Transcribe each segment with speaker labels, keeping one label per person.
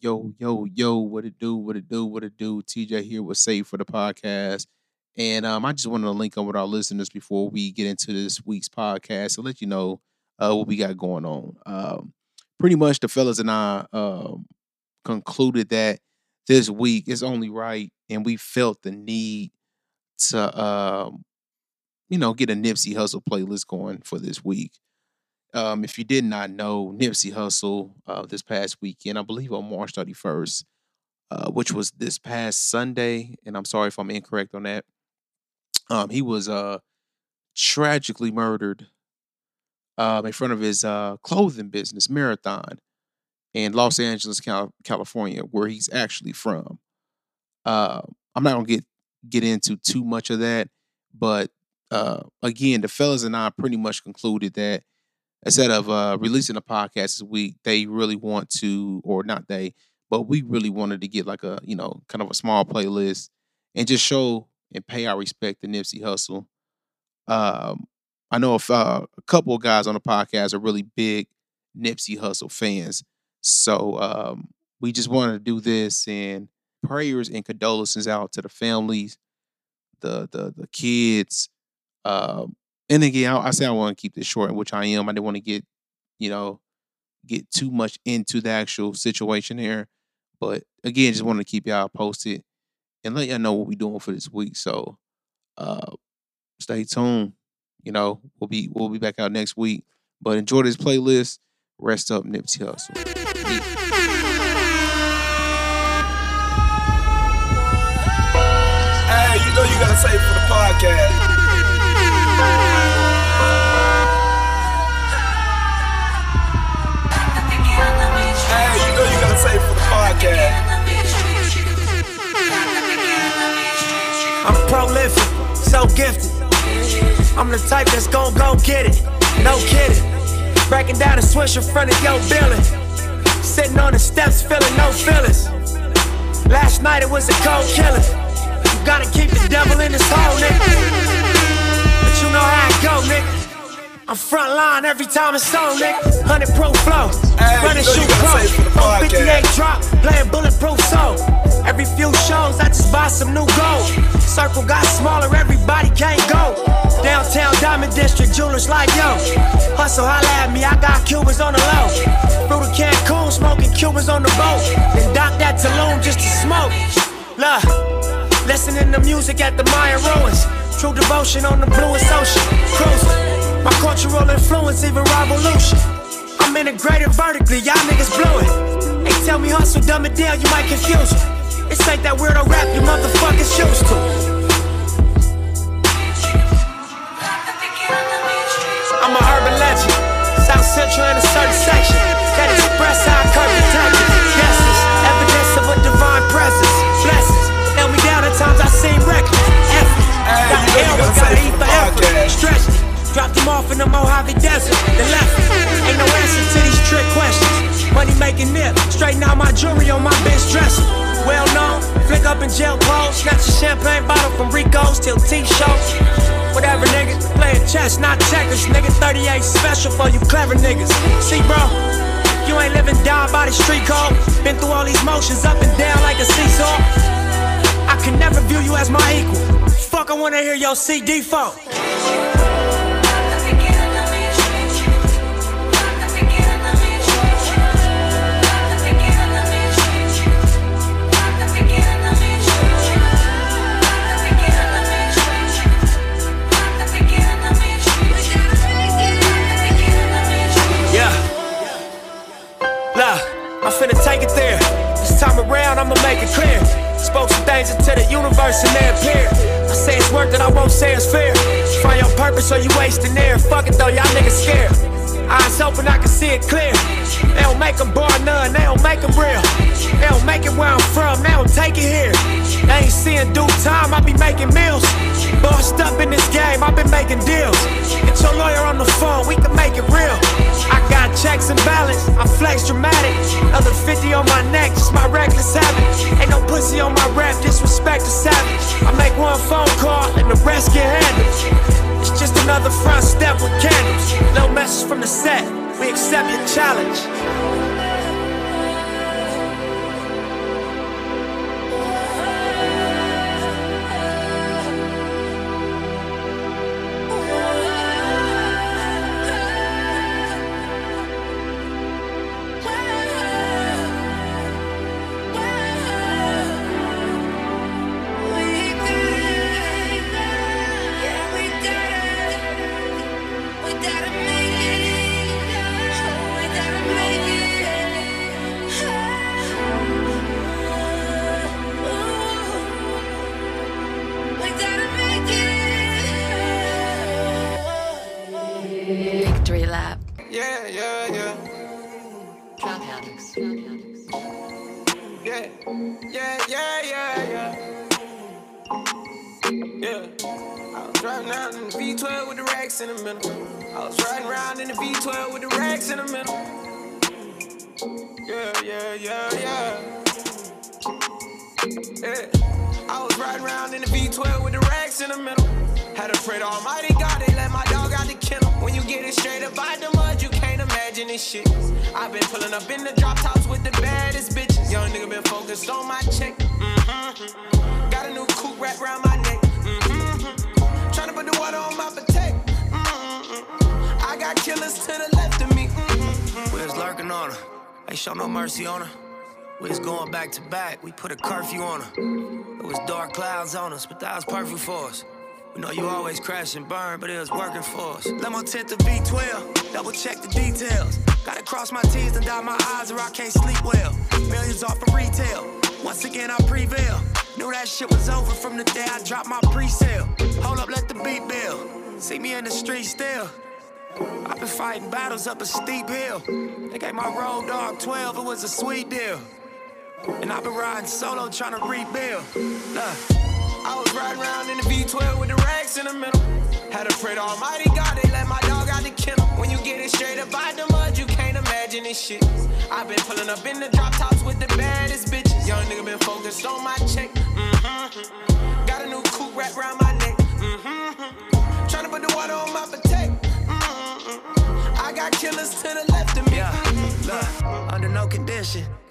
Speaker 1: Yo, yo, yo, what it do, what it do, what it do. TJ here with Save for the podcast. And um, I just wanted to link up with our listeners before we get into this week's podcast to let you know uh, what we got going on. Um, pretty much the fellas and I um, concluded that this week is only right, and we felt the need to, um, you know, get a Nipsey Hussle playlist going for this week. Um, if you did not know, Nipsey Hussle uh, this past weekend, I believe on March 31st, uh, which was this past Sunday, and I'm sorry if I'm incorrect on that. Um, he was uh, tragically murdered um, in front of his uh, clothing business, Marathon, in Los Angeles, Cal- California, where he's actually from. Uh, I'm not gonna get get into too much of that, but uh, again, the fellas and I pretty much concluded that instead of uh, releasing a podcast this week, they really want to, or not they, but we really wanted to get like a you know kind of a small playlist and just show and pay our respect to Nipsey Hussle. Um, I know if uh, a couple of guys on the podcast are really big Nipsey Hussle fans, so um, we just wanted to do this and prayers and condolences out to the families, the the the kids. Um, and again, I, I say I want to keep this short, which I am. I didn't want to get, you know, get too much into the actual situation here. But again, just wanted to keep y'all posted and let y'all know what we're doing for this week. So uh stay tuned. You know, we'll be we'll be back out next week. But enjoy this playlist. Rest up, Nipsey Hussle.
Speaker 2: Hey, you know you gotta say for the podcast. Podcast.
Speaker 3: I'm prolific, so gifted. I'm the type that's gon' go get it. No kidding. Breaking down a switch in front of your building. Sitting on the steps, feeling no feelings. Last night it was a cold killing. You gotta keep the devil in his hole, nigga. But you know how it go, nigga. I'm front line every time it's on, nigga. 100 pro flow.
Speaker 2: Hey,
Speaker 3: Running shoot pro.
Speaker 2: say it for the
Speaker 3: On 58
Speaker 2: podcast.
Speaker 3: drop, playing bulletproof soul. Every few shows, I just buy some new gold. Circle got smaller, everybody can't go. Downtown Diamond District, jewelers like yo. Hustle, holla at me, I got Cubans on the low. Through the Cancun, smoking Cubans on the boat. Then dock that Tulum just to smoke. Look, listening to music at the Mayan ruins. True devotion on the bluest ocean. Cruising. My cultural influence, even revolution. I'm integrated vertically, y'all niggas blew it. They tell me hustle, dumb it down, you might confuse me. It's like that weirdo rap you motherfuckers used to. I'm a urban legend. South Central in a certain section. That express how I curb the tension. Guesses, evidence of a divine presence. Blessings, held me down at times I seem reckless. Effort, got
Speaker 2: you gotta
Speaker 3: eat
Speaker 2: for
Speaker 3: effort.
Speaker 2: podcast.
Speaker 3: Dropped him off in the Mojave Desert. Then left it. Ain't no answer to these trick questions. Money making nip, straighten out my jewelry on my bitch dresser. Well known, flick up in jail clothes, snatch a champagne bottle from Rico's till T-shows. Whatever, nigga. Playing chess, not checkers. Nigga, 38 special for you clever niggas. See, bro, you ain't living down by the street code. Been through all these motions up and down like a seesaw. I can never view you as my equal. Fuck, I wanna hear your CD phone. I'm finna take it there. This time around, I'ma make it clear. Spoke some things into the universe and they appeared. I say it's work that I won't say it's fair. Find your purpose or you wasting air. Fuck it though, y'all niggas scared. Eyes open, I can see it clear. They don't make them bar none, they don't make them real. They don't make it where I'm from, they don't take it here. They ain't seeing due time, I be making meals. Bossed up in this game, I've been making deals. Get your lawyer on the phone, we can make it real. I got checks and balance, I flex dramatic. Other 50 on my neck, just my reckless habit. Ain't no pussy on my rap, disrespect the savage. I make one phone call and the rest get handled. It's just another front step with candles. No message from the set, we accept your challenge.
Speaker 4: To
Speaker 3: back. We put a curfew on her. It was dark clouds on us, but that was perfect for us. We know you always crash and burn, but it was working for us. Limo tint to V12, double check the details. Gotta cross my T's and dot my I's or I can't sleep well. Millions off of retail. Once again, I prevail. Knew that shit was over from the day I dropped my pre-sale. Hold up, let the beat build. See me in the street still. I've been fighting battles up a steep hill. They gave my road dog 12, it was a sweet deal. And I've been riding solo trying to rebuild. Nah.
Speaker 4: I was riding around in the V12 with the racks in the middle. Had to pray to Almighty God, they let my dog out the kennel. When you get it straight up out the mud, you can't imagine this shit. I've been pulling up in the drop tops with the baddest bitches. Young nigga been focused on my check. Mm-hmm. Got a new coupe wrapped around my neck. Mm-hmm. Tryna put the water on my potato. Mm-hmm. I got killers to the left of me.
Speaker 3: Yeah, look, under no condition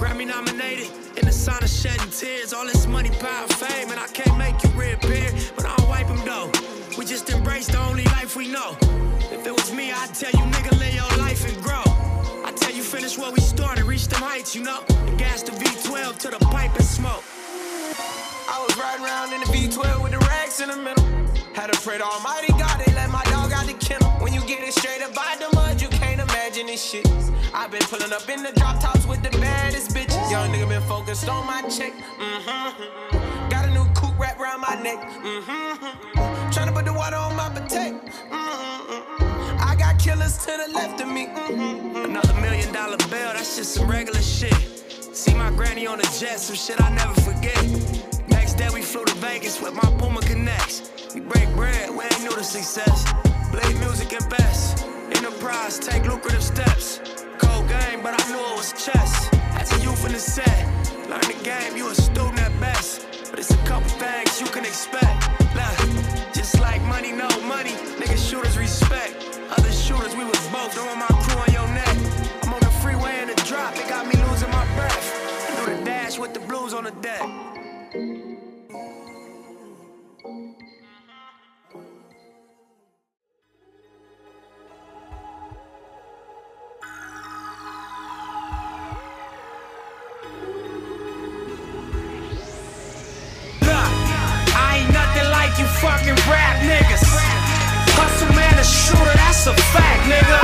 Speaker 3: Grammy nominated, in the sign of shedding tears. All this money, power, fame, and I can't make you reappear, but I'll wipe them though. We just embrace the only life we know. If it was me, I'd tell you, nigga, live your life and grow. I tell you, finish what we started, reach them heights, you know. And gas the V12 to the pipe and smoke.
Speaker 4: I was riding around in the V12 with the racks in the middle. Had to pray to Almighty God, they let my dog out the kennel. When you get it straight up by the mud, you can't imagine this shit. I've been pulling up in the drop tops with the baddest bitches. Young nigga been focused on my check. Mm-hmm. Got a new coupe wrapped around my neck. Mm-hmm. Tryna put the water on my potato. Mm-hmm. I got killers to the left of me. Mm-hmm.
Speaker 3: Another million dollar bill, that's just some regular shit. See my granny on the jet, some shit I never forget. Next day we flew to Vegas with my Puma Connects. We break bread, we ain't new to success. Blade music and best. Enterprise, take lucrative steps Cold game, but I knew it was chess. As a youth in the set, learn the game, you a student at best. But it's a couple things you can expect. Look, just like money, no money, niggas shooters respect. Other shooters, we was both, don't my crew on your neck. I'm on the freeway in the drop, it got me losing my breath. I do the dash with the blues on the deck.
Speaker 4: Fucking rap niggas. Hustle man, a shooter, that's a fact, nigga.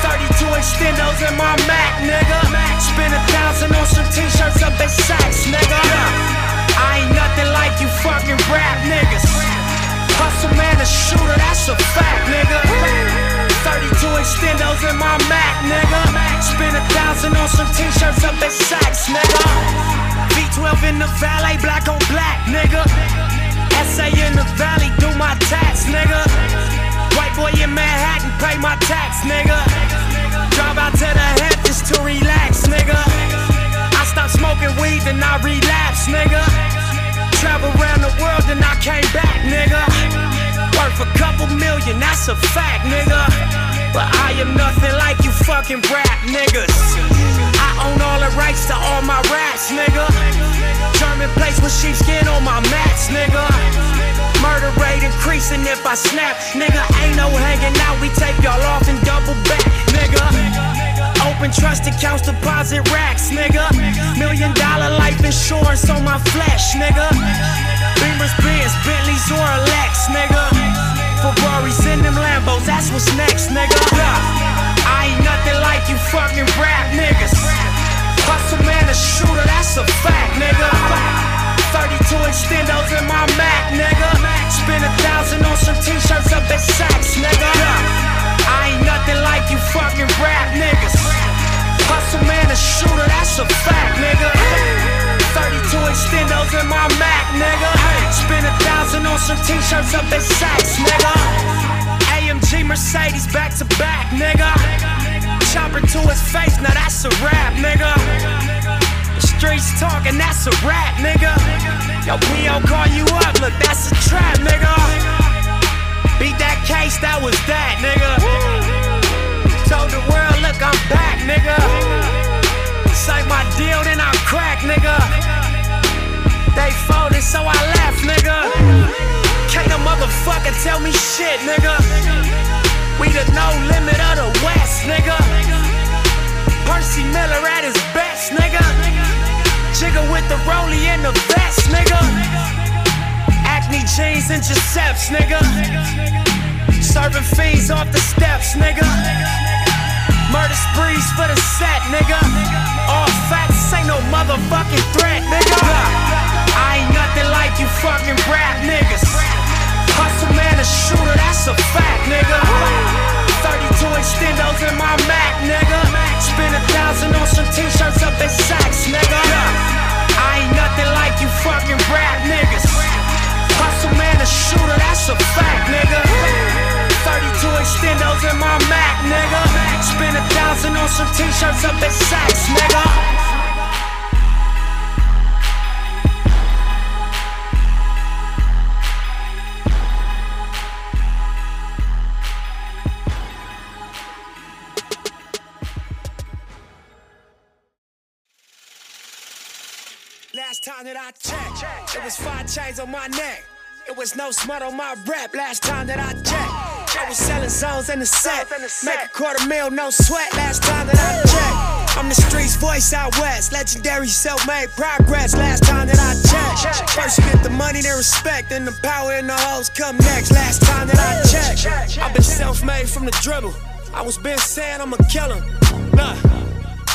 Speaker 4: 32 extendos in my Mac, nigga. Spend a thousand on some t-shirts up at Saks, nigga. I ain't nothing like you fucking rap niggas. Hustle man, a shooter, that's a fact, nigga. 32 extendos in my Mac, nigga. Spend a thousand on some t-shirts up at Saks, nigga. V12 in the valet, black on black, nigga. SA in the valley, do my tax, nigga. White boy in Manhattan, pay my tax, nigga. Drive out to the Hamptons to relax, nigga. I stopped smoking weed, then I relapsed, nigga. Travel around the world, then I came back, nigga. Worth a couple million, that's a fact, nigga. But I am nothing like you fucking rap niggas. I own all the rights to all my raps, nigga. German place with sheepskin on my mats, nigga. Murder rate increasing if I snap, nigga. Ain't no hanging out, we take y'all off and double back, nigga. Open trust accounts, deposit racks, nigga. Million dollar life insurance
Speaker 3: on my flesh, nigga. Beamers, Benz, Bentleys, or nigga. Ferraris in them Lambos, that's what's next, nigga. I ain't nothing like you fucking rap niggas. Hustle man, a shooter, that's a fact, nigga. 32 extendos in my Mac, nigga. Spend a thousand on some t-shirts up at Saks, nigga. I ain't nothing like you fucking rap niggas. Hustle man, a shooter, that's a fact, nigga. 32 extendos in my Mac, nigga. Spend a thousand on some t-shirts up at Saks, nigga. AMG Mercedes back to back, nigga. Chopper to his face, now that's a rap, nigga. The streets talking, that's a rap, nigga. Yo, P.O. call you up, look, that's a trap, nigga. Beat that case, that was that, nigga. Told the world, look, I'm back, nigga. Say my deal, then I crack, nigga. They folded, so I left, nigga. Can't a motherfucker tell me shit, nigga. We the no limit of the West, nigga. Percy Miller at his best, nigga. Jigger with the rollie and the vest, nigga. Acne jeans and Giuseppe's, nigga. Serving fiends off the steps, nigga. Murder sprees for the set, nigga. All facts ain't no motherfucking threat, nigga. I ain't nothing like you fucking rap niggas. Hustle man, a shooter, that's a fact, nigga. 32 extendos in my Mac, nigga. Spend a thousand on some t-shirts up at Saks, nigga. I ain't nothing like you fucking rap niggas. Hustle man, a shooter, that's a fact, nigga. 32 extendos in my Mac, nigga. Spend a thousand on some t-shirts up at Saks, nigga. Last time that I checked, it was five chains on my neck. It was no smut on my rep. last time that I checked. I was selling zones in the set. Make a quarter mil, no sweat last time that I checked. I'm the streets voice out west. Legendary self made progress last time that I checked. First you get the money, then respect, then the power and the hoes come next last time that I checked. I've been self made from the dribble. I was been saying I'm a killer. Nah.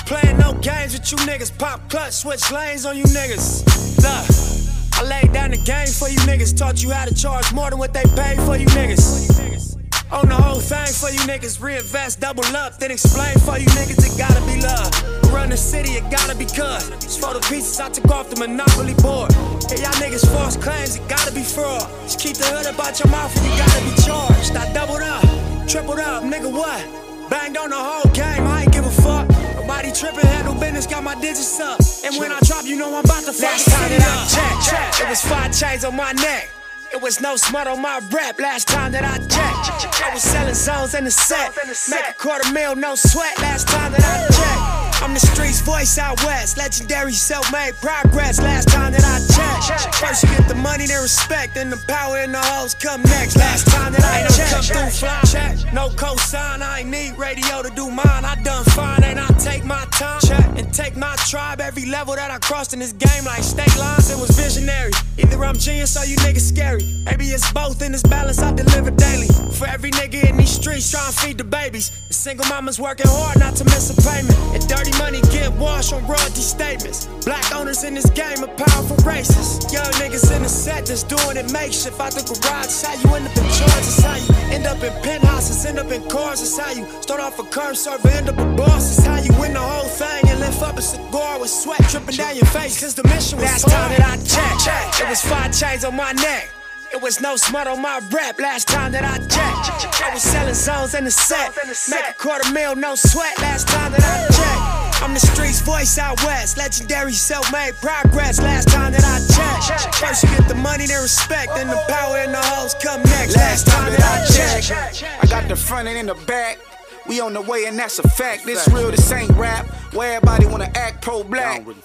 Speaker 3: Playing no games with you niggas. Pop clutch, switch lanes on you niggas. Nah. I laid down the game for you niggas. Taught you how to charge more than what they pay for you niggas. On the whole thing for you niggas. Reinvest, double up, then explain for you niggas. It gotta be love. Run the city, it gotta be cut. It's for the pieces I took off the monopoly board. Hey, y'all niggas false claims, it gotta be fraud. Just keep the hood about your mouth and you gotta be charged. I doubled up, tripled up, nigga, what? Banged on the whole game, I ain't give a fuck. Nobody tripping, handle business, got my digits up. And when I drop, you know I'm about to fuck Last time that I checked, check, it was five chains on my neck. It was no smut on my rap last time that I checked. I was selling zones in the set. Make a quarter mil, no sweat last time that I checked. I'm the streets voice out west. Legendary self made progress last time that I checked. First you get the money, then respect, then the power and the hoes come next. Last time that I checked. Come through fly. Check. No cosign, I ain't need radio to do mine. I done fine, and I take my time. Check. And take my tribe every level that I crossed in this game like state lines. It was visionary. Either I'm genius or you niggas scary. Maybe it's both in this balance I deliver daily. For every nigga in these streets trying to feed the babies. The single mamas working hard not to miss a payment. And dirty money get washed on royalty statements. Black owners in this game are powerful racists. Young niggas in the set that's doing it makeshift out the garage. It's how you end up in charge. It's how you end up in penthouses, end up in cars. It's how you start off a curb server, end up a boss. It's how you win the whole thing and lift up a cigar with sweat dripping down your face. Cause the mission was Last time that I checked, it was five chains on my neck. It was no smut on my rap last time that I checked. I was selling zones in the set. Make a quarter mil, no sweat last time that I checked. I'm the streets voice out west. Legendary self made progress last time that I checked. First you get the money, then respect, then the power and the hoes come next. Last time that I checked.
Speaker 5: I got the front and in the back. We on the way and that's a fact. This real, this ain't rap.
Speaker 2: Where everybody wanna act pro black. Really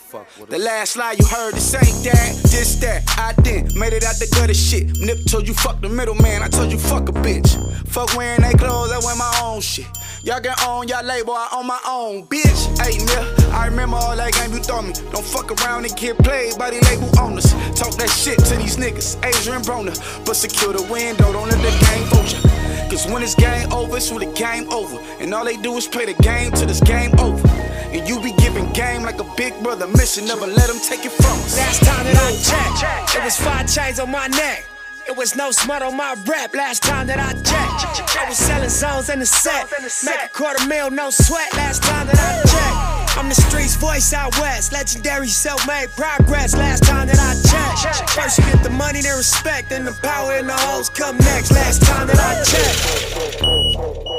Speaker 2: the last lie you heard, this ain't that, this that. I didn't made it out the gutter shit. Nip told you fuck the middleman, I told you fuck a bitch. Fuck wearing they clothes, I wear my own shit. Y'all can own y'all label, I own my own, bitch. Hey, nigga, I remember all that game you throw me. Don't fuck around and get played by the label owners. Talk that shit to these niggas, Adrian Broner. But secure the window, don't let the game fool you. Cause when it's game over, it's when the game over. And all they do is play the game till this game over. And you be giving game like a big brother mission, never let them take it from us.
Speaker 6: Last time that I checked, it was five chains on my neck. It was no smut on my rap last time that I checked. I was selling zones in the set. Make a quarter mil, no sweat last time that I checked. I'm the streets voice out west. Legendary self made progress last time that I checked. First you get the money, then respect. Then the power and the hoes come next last time that I checked.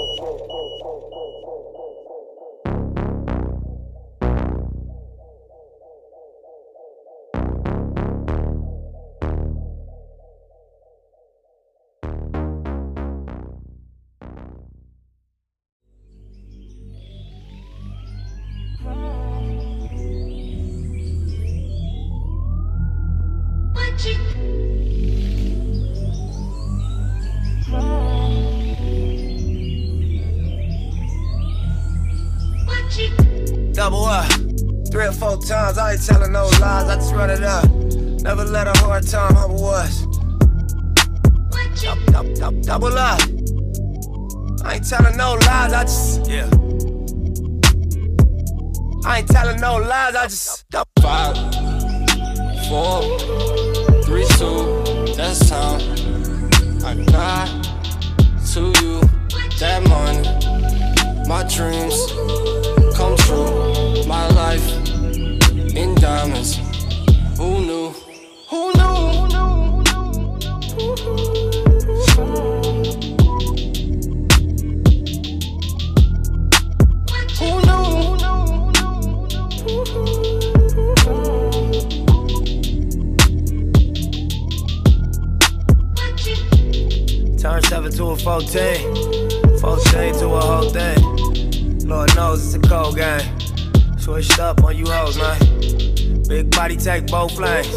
Speaker 3: I ain't telling no lies, I just run it up. Never let a hard time humble us. Double up. I ain't telling no lies, I just. Yeah. I ain't telling no lies, I just.
Speaker 5: Five, four, three, two, that's time. I got to you that morning. My dreams come true. My life diamonds. Who knew? Who knew?
Speaker 3: Turn 7 to a 14. 14 to a whole thing. Lord knows it's a cold game. Switched up on you hoes, man. Big body take both lanes.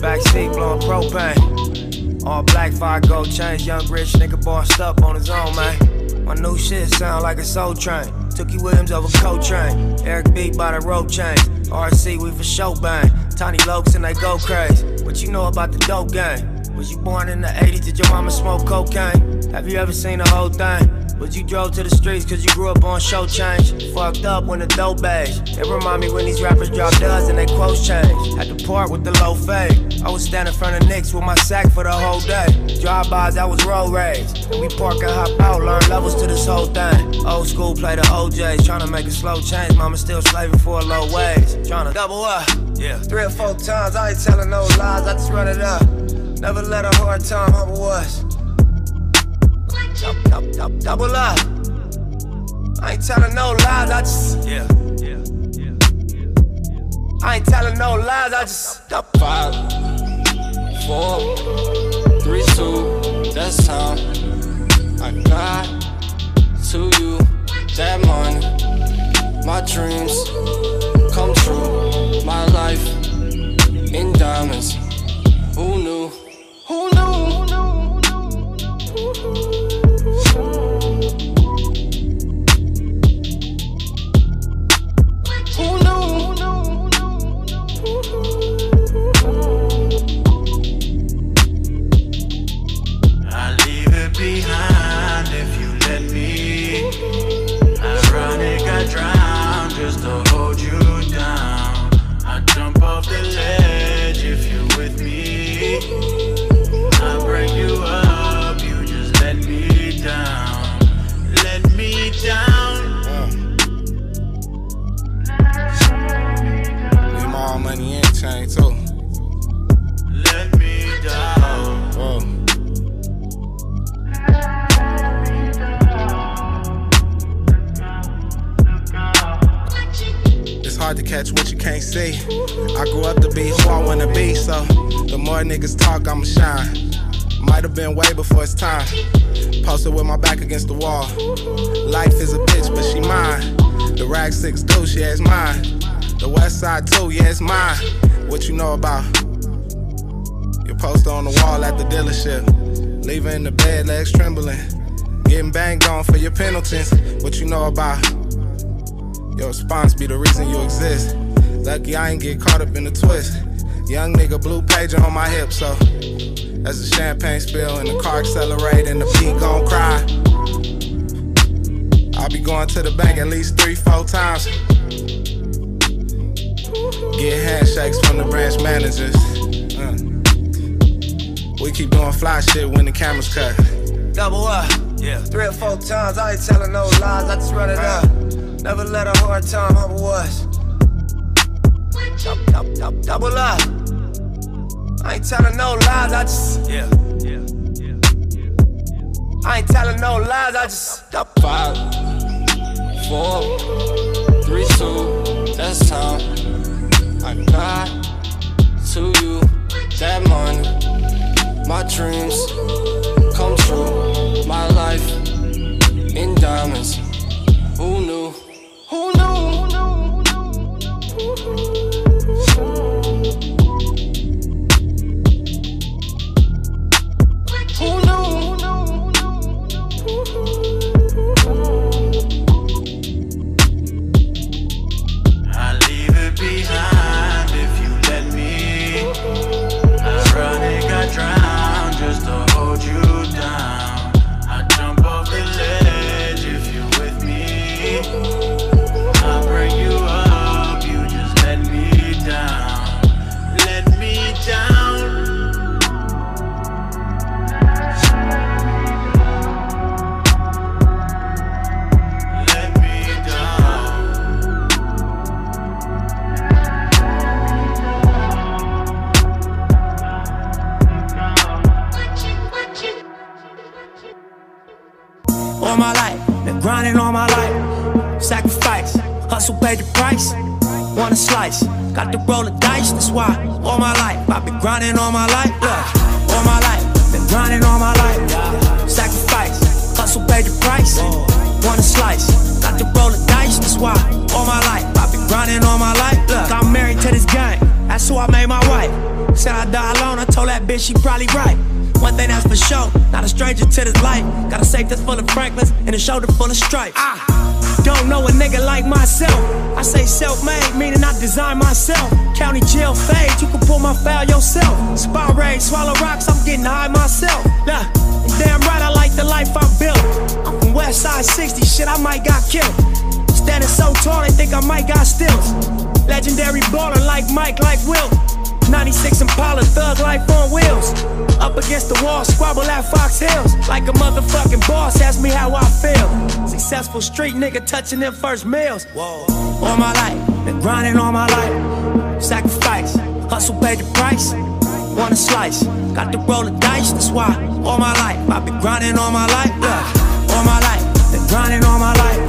Speaker 3: Backseat blowing propane. All black, fire gold chains. Young rich nigga bossed up on his own, man. My new shit sound like a soul train. Tookie Williams over Coltrane. Eric B by the rope chains. RC, we for show bang. Tiny Lokes and they go crazy. What you know about the dope game? Was you born in the 80s? Did your mama smoke cocaine? Have you ever seen the whole thing? Was you drove to the streets cause you grew up on show change? Fucked up when the dope age. It remind me when these rappers drop duds and they quotes change. Had to part with the low fade. I was standing in front of Knicks with my sack for the whole day. Drive-bys, I was road rage. We park and hop out, learn levels to this whole thing. Old school play the OJs, trying to make a slow change. Mama still slaving for a low wage. Trying to double up. Yeah. Three or four times, I ain't telling no lies, I just run it up. Never let a hard time humble us. Double, double, double up. I ain't telling no lies, I just. Yeah. Yeah. Yeah. I ain't telling no lies, I just.
Speaker 5: Five, four, three, two, that's time. I got to you that morning. My dreams come true. My life in diamonds. Who knew? Who knew?
Speaker 7: It
Speaker 8: wanna be, so the more niggas talk, I'ma shine. Might have been way before it's time. Posted with my back against the wall. Life is a bitch, but she mine. The rag six douche, yeah, it's mine. The west side too, yeah, it's mine. What you know about? Your poster on the wall at the dealership. Leaving in the bed, legs trembling. Getting banged on for your penalties. What you know about? Your response be the reason you exist. Lucky I ain't get caught up in the twist. Young nigga blue pager on my hip, so as the champagne spill and the car accelerate and the beat gon' cry. I'll be going to the bank at least three, four times. Get handshakes from the branch managers. Uh. We keep doing fly shit when the cameras cut.
Speaker 3: Double up. Yeah. Three or four times, I ain't telling no lies, I just run it up. Never let a hard time humble us. Double, up. I ain't telling no lies, I just. Yeah. Yeah. Yeah. I ain't telling no lies, I just.
Speaker 5: Five, four, three, two, that's time. I got to you that money. My dreams come true. My life in diamonds. Who knew? Who knew?
Speaker 3: Street nigga touching them first meals. Whoa. All my life, been grinding all my life. Sacrifice, hustle paid the price. Want a slice, got to roll the dice. That's why all my life I've been grinding all my life. Yeah. All my life, been grinding all my life.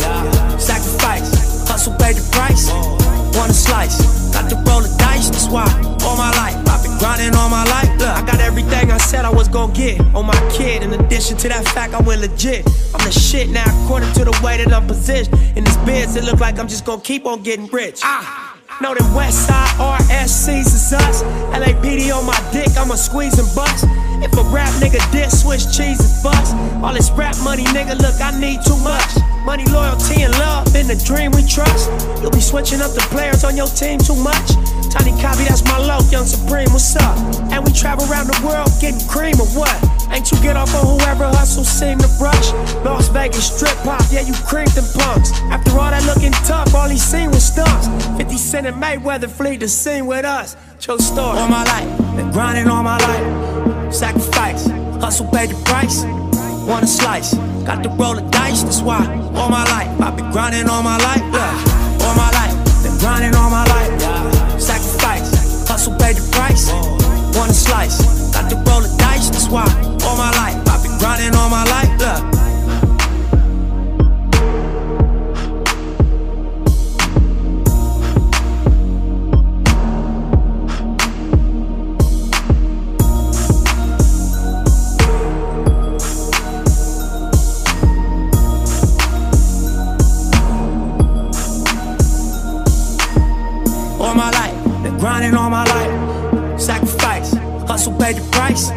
Speaker 3: On my kid. In addition to that fact, I went legit. I'm the shit now, according to the way that I'm positioned. In this biz, it look like I'm just gonna keep on getting rich. Ah. Know them West Side RSCs is us. LAPD on my dick, I'ma squeeze and bust. If a rap nigga diss, switch cheese and bust. All this rap money, nigga, look, I need too much. Money, loyalty, and love in the dream we trust. You'll be switching up the players on your team too much. Tiny copy, that's my low, young supreme, what's up? And we travel around the world getting cream or what? Ain't you get off on whoever hustle seem to brush? Las Vegas strip pop, yeah, you cranked them punks. After all that looking tough, all he seen was stunts. 50 Cent and Mayweather flee the scene with us. True story. All my life, been grinding all my life. Sacrifice, hustle paid the price. Want a slice, got to roll the dice. That's why all my life I've been grinding all my life. Yeah. All my life, been grinding all my life. Sacrifice, hustle paid the price. Want a slice, to roll the dice. That's why all my life I've been grinding all my life. Look. Paid the price.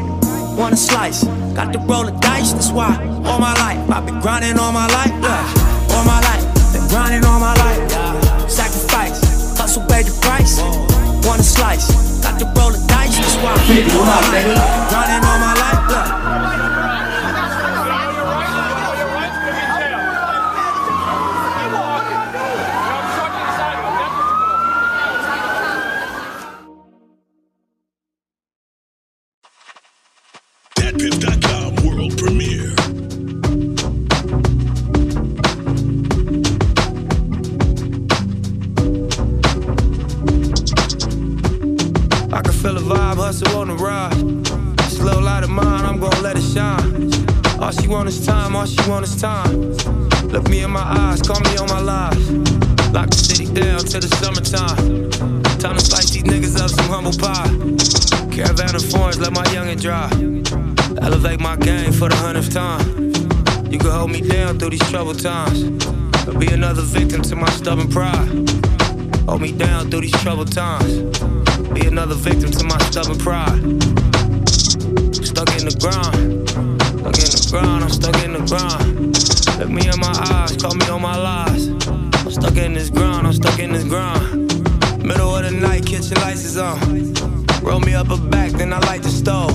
Speaker 3: Want a slice, got to roll the dice, that's why. All my life, I've been grinding all my life, yeah. All my life, been grinding all my life. Sacrifice, hustle paid the price. Want a slice, got to roll the dice, that's why. All my life, grinding all my life, yeah. Want is time, all she want is time. Look me in my eyes, call me on my lies. Lock the city down till the summertime. Time to slice these niggas up some humble pie. Caravan of foreigns, let my youngin' dry. Elevate my game for the hundredth time. You can hold me down through these troubled times. I'll be another victim to my stubborn pride. Hold me down through these troubled times. Be another victim to my stubborn pride. Stuck in the ground. Stuck in the ground, I'm stuck in the ground. Look me in my eyes, call me on my lies. I'm stuck in this ground, I'm stuck in this ground. Middle of the night, kitchen lights is on. Roll me up a back, then I light the stove.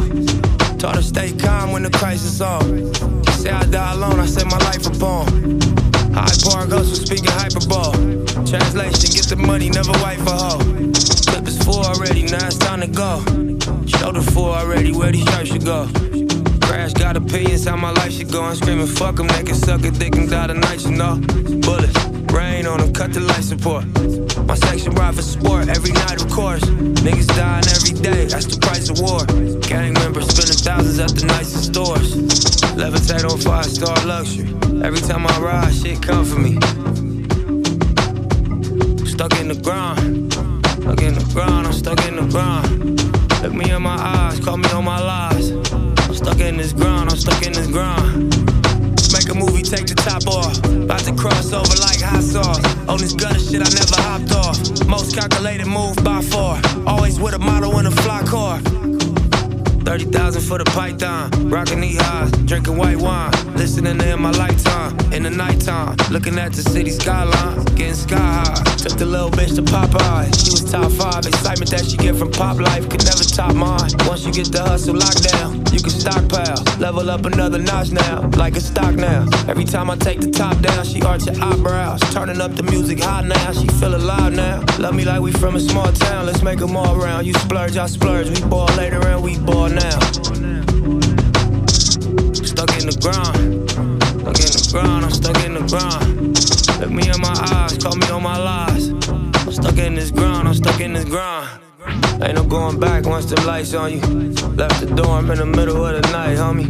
Speaker 3: Taught her stay calm when the crisis on. Say I die alone, I set my life upon. Hyde Park hustle, speaking hyperbole. Translation, get the money, never wife a hoe four already, now it's time to go. Shoulder four already, where these stripes should go. Crash got opinions, how my life should go. I'm screaming, fuck them, they can suck a dick and die tonight, you know. Bullets, rain on them, cut the light support. My section ride for sport, every night, of course. Niggas dying every day, that's the price of war. Gang members spending thousands at the nicest stores. Levitate on five star luxury. Every time I ride, shit come for me. Stuck in the ground. Stuck in the ground, I'm stuck in the ground. Look me in my eyes, call me on my lies. Stuck in this ground, I'm stuck in this ground. Make a movie, take the top off. About to cross over like hot sauce. On this gutter shit, I never hopped off. Most calculated move by far. Always with a model in a fly car. 30,000 for the python. Rockin' knee highs, drinking white wine. Listening in my lifetime. In the nighttime, looking at the city skyline. Getting sky high. Took the little bitch to Popeye. She was top five. Excitement that she get from pop life could never top mine. Once you get the hustle locked down, you can stockpile. Level up another notch now, like a stock now. Every time I take the top down, she arch her eyebrows. Turning up the music hot now, she feel alive now. Love me like we from a small town, let's make them all round. You splurge, I splurge. We ball later and we ball now. Stuck in the ground. Stuck in the ground, I'm stuck in the ground. Look me in my eyes, call me on my lies. I'm stuck in this ground, I'm stuck in this ground. Ain't no going back once the lights on you. Left the dorm in the middle of the night, homie.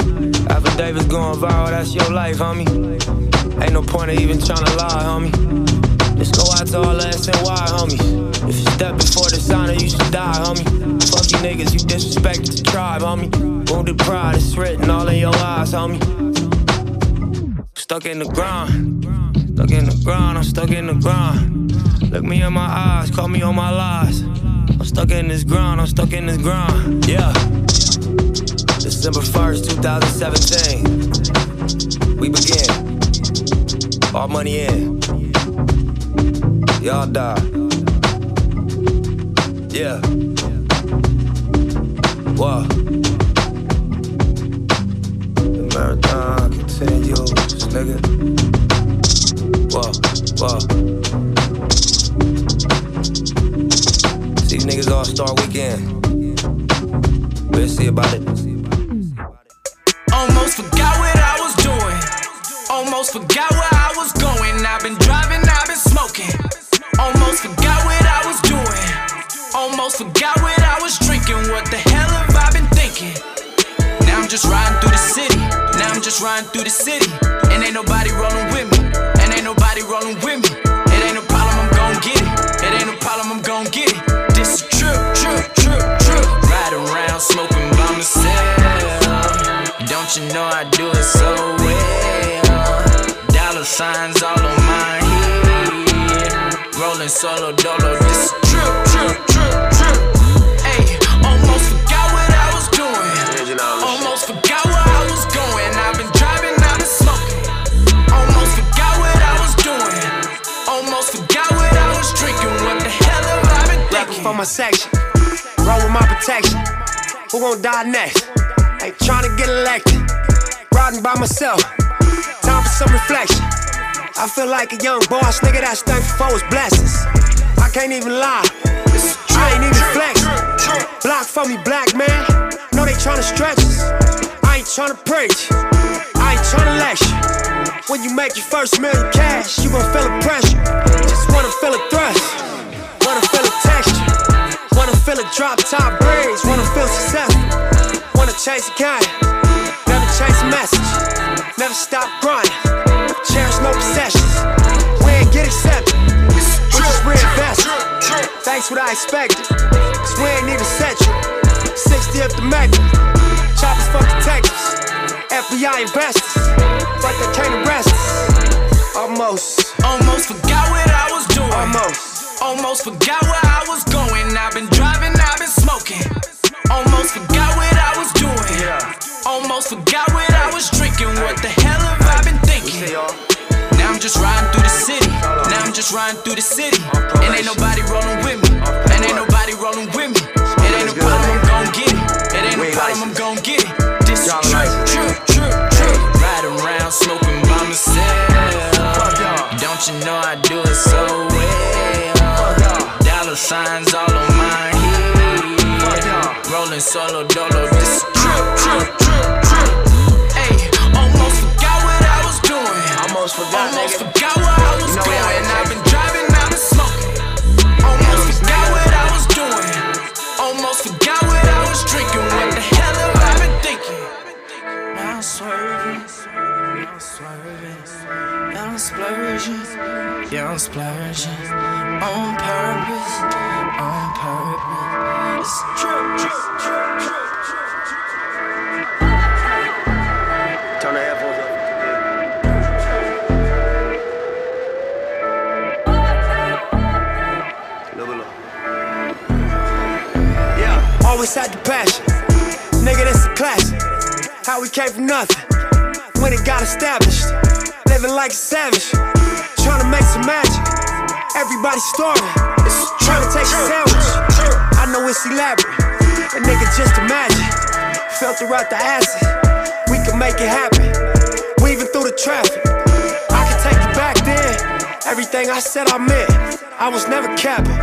Speaker 3: After Davis going viral, that's your life, homie. Ain't no point of even trying to lie, homie. Let's go out to all the SNY homies. If you step before the signer, you should die, homie. Fuck you niggas, you disrespected the tribe, homie. Wounded pride is written all in your eyes, homie. Stuck in the ground, stuck in the ground, I'm stuck in the ground. Look me in my eyes, call me on my lies. I'm stuck in this ground, I'm stuck in this ground, yeah. December 1st, 2017. We begin. All money in y'all die. Yeah. Wow. Marathon continues, nigga. Wow, wow. See niggas all star weekend. We'll see about it.
Speaker 7: Almost forgot what I was doing. Almost forgot where I was going. I've been driving, I've been smoking. Almost forgot what I was doing. Almost forgot what I was drinking. What the hell have I been thinking? Now I'm just riding through just riding through the city. And ain't nobody rolling with me. And ain't nobody rolling with me. It ain't a problem, I'm gon' get it. It ain't no problem, I'm gon' get it. This is true, true, true, true. Riding around smoking by myself. Don't you know I do it so well? Dollar signs all on my head. rolling solo dolo. This true, true, true, true. for my section. Roll with my protection.
Speaker 3: Who gon' die next? Ain't tryna get elected. Riding by myself. Time for some reflection. I feel like a young boss, nigga that's thankful for his blessings. I can't even lie. I ain't even flex. Block for me, black man. No, they tryna stretch us. I ain't tryna preach. I ain't tryna lecture. When you make your first million cash, you gon' feel the pressure. Just wanna feel a thrust. Wanna feel a Wanna feel a drop top breeze. Wanna feel successful. Wanna chase a game. Never chase a message. Never stop grinding. Cherish no possessions. We ain't get accepted. We just reinvest. Thanks what I expected. Cause we ain't even set you. 60 up the Mecca. Choppers fuck detectives. FBI investors. But they can't arrest us. Almost.
Speaker 7: Almost forgot what I was doing.
Speaker 3: Almost.
Speaker 7: Almost forgot where I was going. I've been Almost forgot what I was doing. Almost forgot what I was drinking. What the hell have I been thinking? Now I'm just riding through the city. Now I'm just riding through the city. And ain't nobody rolling with me. And ain't nobody rolling with me. It ain't no problem, I'm gon' get it. It ain't no problem, I'm gon' get it. This is true, true, true, true. Riding around smoking by myself. Don't you know I do it so well? Dollar signs solo dolo. Splurging. Yeah, I'm splurging. On purpose. On purpose. It's.
Speaker 3: Turn the headphones up. Yeah, always had the passion. Nigga, this a classic. How we came from nothing. When it got established. Living like a savage. Trying to make some magic. Everybody starving. Trying to take a sandwich. I know it's elaborate. A nigga just imagine. Filter out the acid. We can make it happen. Weaving through the traffic. I can take you back then. Everything I said I meant. I was never capping.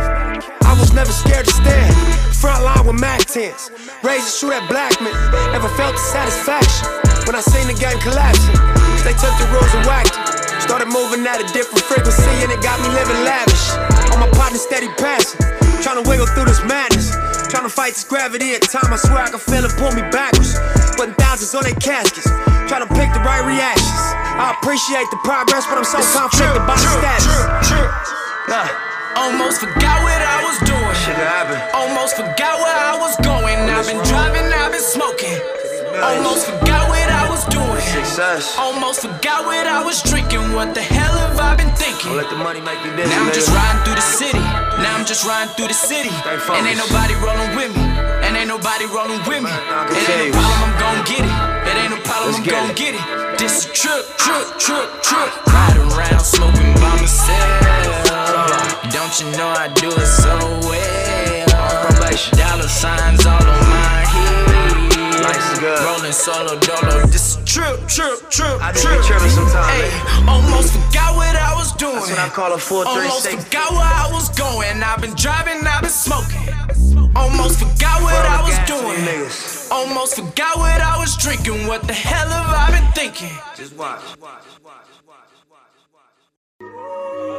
Speaker 3: I was never scared to stand. Front line with Mac 10s. Raised to shoot at black men. Never felt the satisfaction when I seen the game collapsing. They took the rules and whacked it. Started moving at a different frequency and it got me living lavish. On my partner steady passing. Trying to wiggle through this madness. Trying to fight this gravity at time. I swear I can feel it pull me backwards. Putting thousands on their caskets. Trying to pick the right reactions. I appreciate the progress, but I'm so conflicted by the status. Yeah.
Speaker 7: Almost forgot what I was doing.
Speaker 3: Shit happen.
Speaker 7: Almost forgot where I was going. I've been driving, I've been smoking. Almost forgot
Speaker 3: Success.
Speaker 7: Almost forgot what I was drinking. What the hell have I been thinking?
Speaker 3: Let the money make you dizzy.
Speaker 7: Now I'm just riding through the city. Now I'm just riding through the city. And ain't nobody rolling with me. And ain't nobody rolling with me. It ain't no problem, I'm gon' get it. It ain't no problem, I'm gon' get it. This is trip, trip, trip, trip. Riding around smoking by myself. Don't you know I do it so well? Dollar signs all on my head.
Speaker 3: Nice and good.
Speaker 7: Rolling solo dolo. This is trip, trip, trip,
Speaker 3: I just
Speaker 7: trip.
Speaker 3: be tripping sometimes,
Speaker 7: Hey, almost forgot what I was doing.
Speaker 3: That's what I call a full
Speaker 7: Almost
Speaker 3: 360.
Speaker 7: forgot where I was going. I've been driving, I've been smoking. Almost forgot what I was doing. Almost forgot what I was drinking. What the hell have I been thinking?
Speaker 3: Just watch, watch, watch, watch, watch, watch.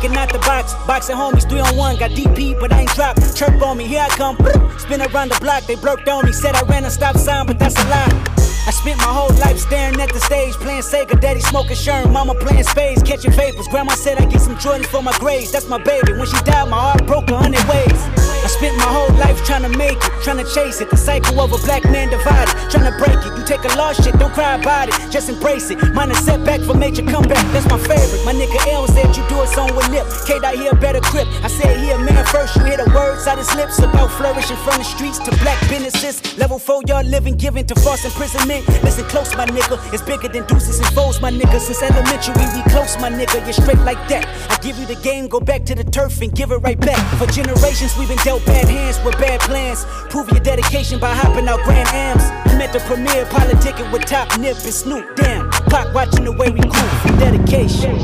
Speaker 9: Thinking out the box. Boxing homies, three on one. Got DP, but I ain't dropped. Chirp on me, here I come. Spin around the block, they blurked on me. Said I ran a stop sign, but that's a lie. I spent my whole life staring at the stage, playing Sega, daddy smoking Sherm, mama playing spades, catching vapors. Grandma said I get some Jordans for my grades. That's my baby. When she died, my heart broke a hundred ways. I spent my whole life trying to make it, trying to chase it. The cycle of a black man divided, trying to break it. You take a lost shit, don't cry about it, just embrace it. Mine a setback for major comeback, that's my favorite. My nigga L said you do it song with Nip. K dot here better grip. I said he a man first, you hear the words out his lips about flourishing from the streets to black businesses. Level four, y'all living, giving to false imprisonment. Listen close, my nigga. It's bigger than deuces and foes, my nigga. Since elementary, we close, my nigga. You're straight like that. I give you the game, go back to the turf and give it right back. For generations, we've been dealt dealt bad hands with bad plans. Prove your dedication by hopping out Grand Ams. I'm at the premiere, politicking with Top Nip and Snoop. Damn, clock watching the way we grew from dedication.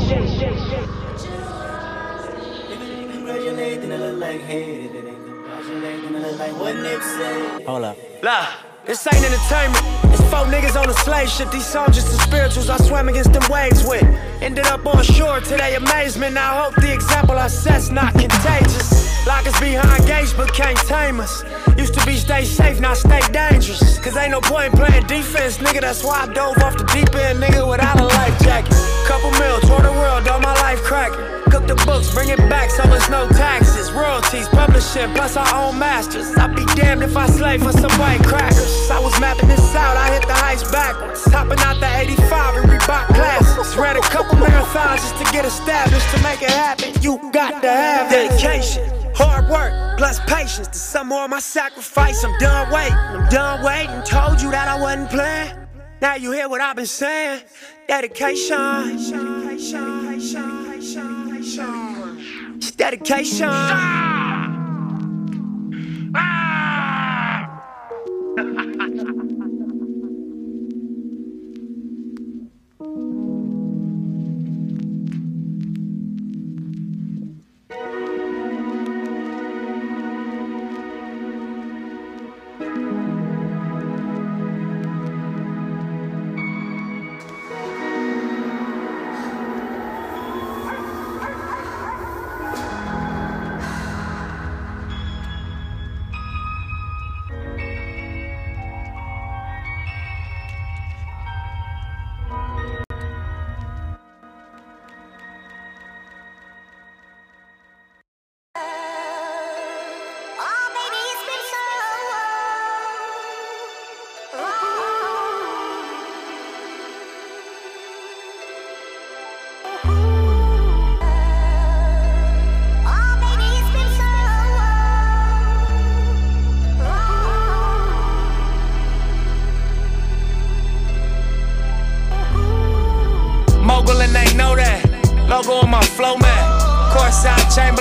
Speaker 9: Hold up.
Speaker 3: La. This ain't entertainment. It's four niggas on a slave ship. These songs just the spirituals I swam against them waves with. Ended up on shore to their amazement. I hope the example I set's not contagious. Lock us behind gates, but can't tame us. Used to be stay safe, now stay dangerous. Cause ain't no point playing defense, nigga. That's why I dove off the deep end, nigga, without a life jacket. Couple mil, tour the world, all my life cracking. Cook the books, bring it back, so it's no taxes. Royalties, publishing, plus our own masters. I'd be damned if I slave for some white crackers. I was mapping this out, I hit the heights backwards. Hopping out the 85 and Reebok classes. Ran a couple marathons just to get established. To make it happen, you got to have dedication. Hard work plus patience to some more of my sacrifice. I'm done waiting, I'm done waiting. Told you that I wasn't playing. Now you hear what I've been saying. Dedication. It's dedication. Ah! ah!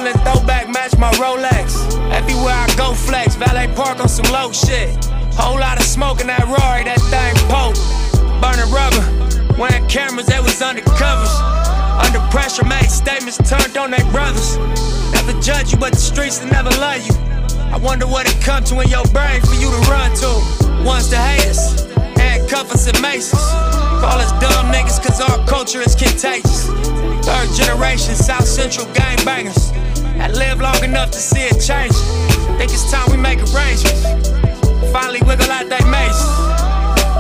Speaker 3: Rolling throwback, match my Rolex. Everywhere I go, flex. Valet Park on some low shit. Whole lot of smoke in that Rory, that thing poke. Burning rubber. Wearing cameras, they was undercovers. Under pressure, made statements turned on their brothers. Never judge you, but the streets will never love you. I wonder what it comes to in your brain for you to run to. Once the haters, handcuff us and maces. Call us dumb niggas, cause our culture is contagious. Third generation South Central gangbangers. I live long enough to see it change. Think it's time we make arrangements. Finally wiggle out that maze.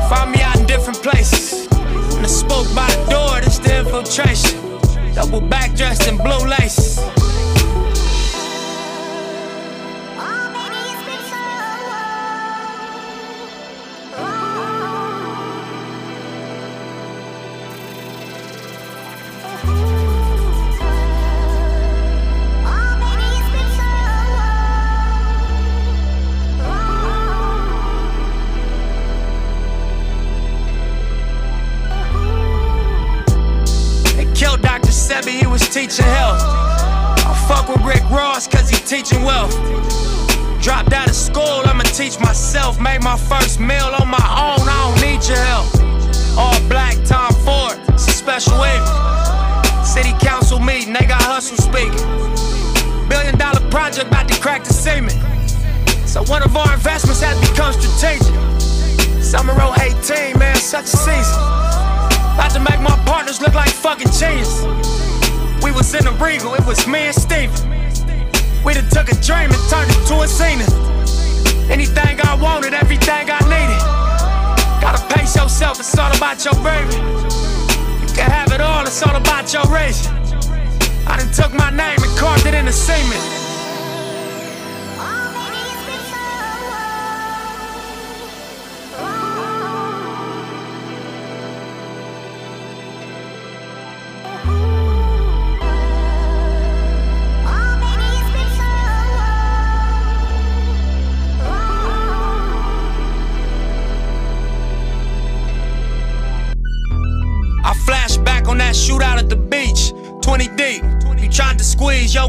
Speaker 3: Find me out in different places. And I spoke by the door, that's the infiltration. Double back dressed in blue lace. Turned it. Anything I wanted, everything I needed. Gotta pace yourself, it's all about your baby. You can have it all, it's all about your race. I done took my name and carved it in the cement.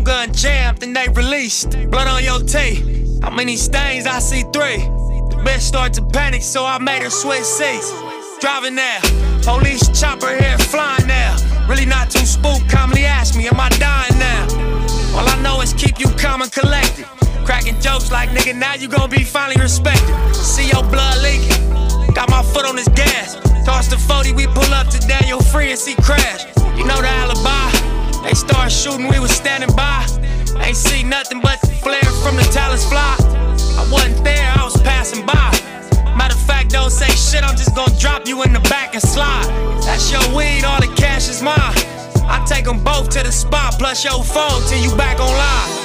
Speaker 3: Gun jammed, then they released. Blood on your teeth. How many stains? I see three. The bitch started to panic, so I made her switch seats. Driving now, police chopper here flying now. Really not too spooked, calmly ask me, am I dying now? All I know is keep you calm and collected. Cracking jokes like, nigga, now you gon' be finally respected. See your blood leaking. Got my foot on this gas. Toss the 40, we pull up to Daniel Freeman see crash. You know the alibi. They start shooting, we was standing by. Ain't see nothing but the flare from the talents fly. I wasn't there, I was passing by. Matter of fact, don't say shit, I'm just gonna drop you in the back and slide. That's your weed, all the cash is mine. I take them both to the spot, plus your phone till you back online.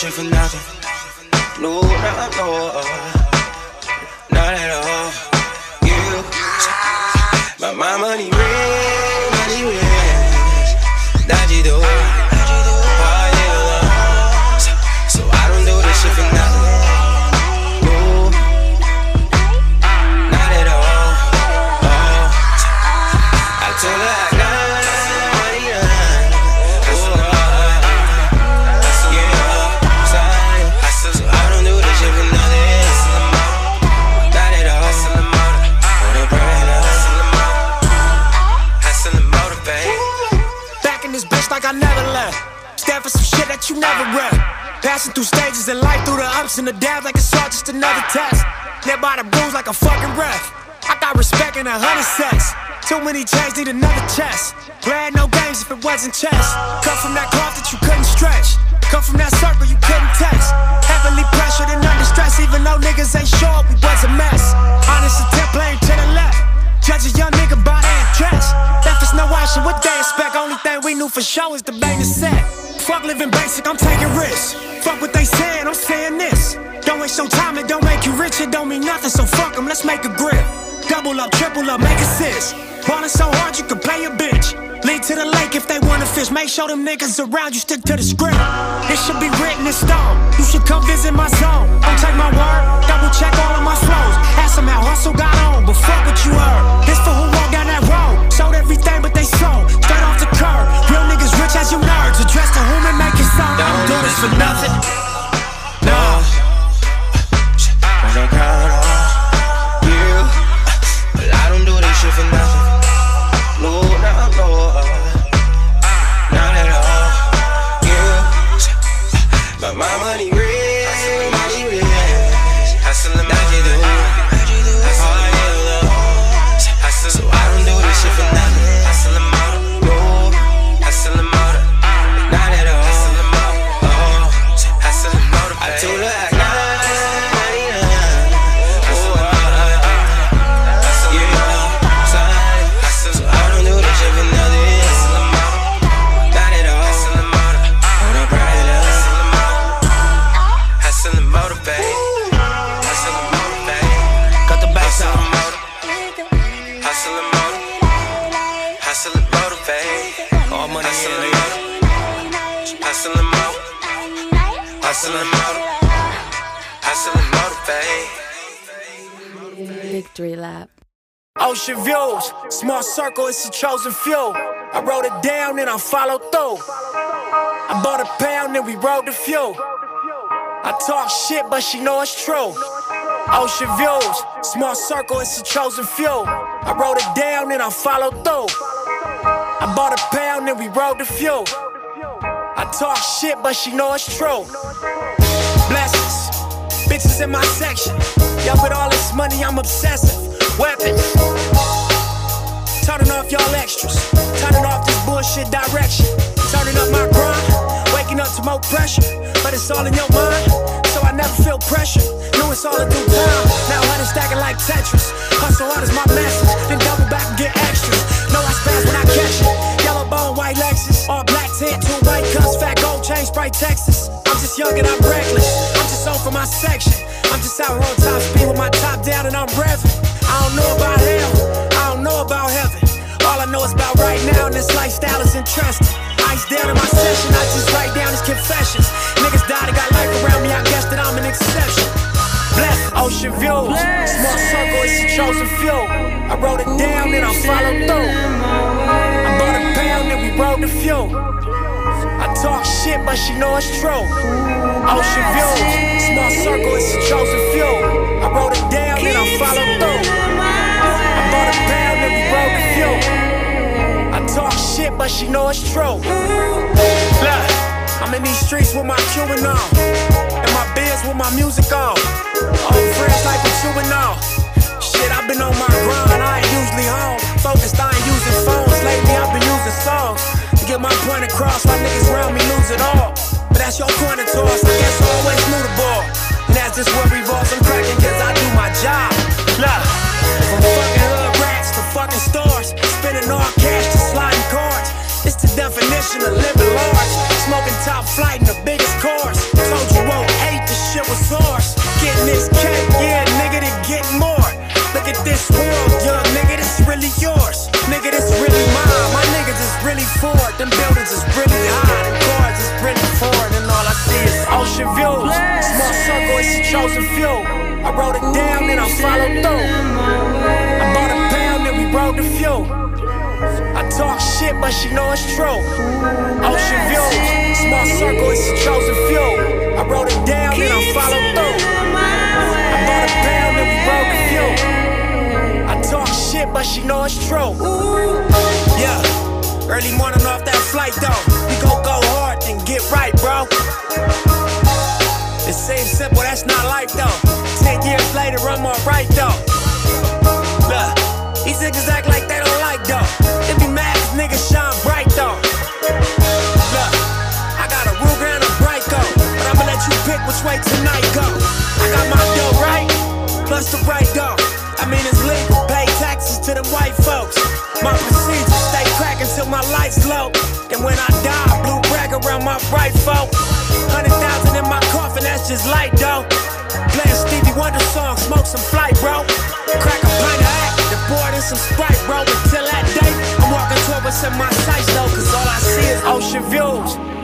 Speaker 10: Wishing for nothing. No, no, no.
Speaker 3: another. Passing through stages of life, through the ups and the downs, like it's all just another test. Get by the rules like a fucking ref. I got respect in a hundred sets. Too many chains, need another chest. Glad no games if it wasn't chess. Cut from that cloth that you couldn't stretch. Cut from that circle you couldn't test. Heavily pressured and under stress, even though
Speaker 7: niggas ain't sure we was a mess. Honest attempt playing to the left.
Speaker 3: Judge a young nigga by their dress. If it's no action, what they expect. Only thing we knew for sure is the bang is set. Fuck living basic, I'm taking risks. Fuck what they saying, I'm saying this. Don't waste your time, it don't make you rich, it don't mean nothing, so fuck them, let's make a grip. Double up, triple up, make assist. Ballin' so hard you can play a bitch. Lead to the lake if they wanna fish. Make sure them niggas around you stick to the script. It should be written in stone. You should come visit my zone. Don't take my word, double check all of my flows. Ask them how hustle got on, but fuck what you heard. This for who walked down that everything but they sold. Straight off the curb. Real niggas rich as you nerds. Address to whom and make it don't do this for nothing. No.
Speaker 10: Wanna count on you, but I don't do this shit for nothing.
Speaker 11: Victory lap.
Speaker 3: Ocean views, small circle, it's a chosen few. I wrote it down and I followed through. I bought a pound and we rode the few. I talk shit, but she know it's true. Ocean views, small circle, it's a chosen few. I wrote it down and I followed through. I bought a pound and we rode the few. I talk shit, but she know it's true. Blessings, bitches in my section. Yeah, with all this money, I'm obsessive. Weapons, turning off y'all extras. Turning off this bullshit direction. Turning up my grind, waking up to more pressure. But it's all in your mind, so I never feel pressure. Know it's all in due time. Now honey stacking like Tetris. Hustle hard is my message, then double back and get extras. Know I spaz when I catch it. Yellow bone, white Lexus, all black tint, two white cups, fat gold chain, Sprite Texas. I'm just young and I'm reckless. I'm just on for my section. I'm just out on top speed with my top down and I'm revving. I don't know about hell, I don't know about heaven. All I know is about right now, and this lifestyle is interesting. Ice down in my session, I just write down his confessions. Niggas died and got life around me, I guess that I'm an exception. Blessed ocean views, small circle, it's a chosen few. I wrote it down and I followed through. I bought a pound and we rode the few. I talk shit, but she know it's true. Oh, Ocean views, small circle, it's a chosen few. I wrote it down and I followed through. I bought a pound and we rode the few. I talk shit, but she know it's true. Look, I'm in these streets with my Cuban on, and my biz with my music on. Old friends like what you and all. Shit, I've been on my grind, I ain't usually home. Focused, I ain't using phones. Lately, I've been using songs get my point across. Why niggas round me lose it all. But that's your point of toss. I guess I always knew the ball. And that's just what revolves. I'm cracking cause I do my job. Look, from fucking hood rats to fucking stores. Spending all cash to sliding cards. It's the definition of living large. Smoking top flight in the biggest cars. Told you won't hate, this shit was ours. Getting this cake, yeah, nigga, to get more. Look at this world, young nigga, this really yours. Nigga, this really mine. My really Ford. Them buildings is really high. Them cars is really foreign. And all I see is ocean views. Small circle, it's a chosen few. I wrote it down and I followed through. I bought a pound and we rode the few. I talk shit, but she know it's true. Ocean views, small circle, it's a chosen few. I wrote it down and I followed through. I bought a pound and we rode the few. I talk shit, but she know it's true. Yeah, early morning off that flight though. We gon' go hard and get right, bro. It seems simple, that's not life though. Ten years later, I'm alright though. Look, these niggas act like they don't like though. They be mad cause niggas shine bright though. Look, I got a Ruger and a Bryco, but I'ma let you pick which way tonight go. I got my dough right, plus the right dough. I mean it's legal, pay taxes to them white folks. My procedure my life
Speaker 12: lights low. And when I die, blue rag around my bright folk. Hundred thousand in my coffin, that's just light though. Playing Stevie Wonder song, smoke some flight, bro. Crack a pint of act, the board and some Sprite, bro. Until that day, I'm walking toward what's in my sights though, cause all I see is ocean views.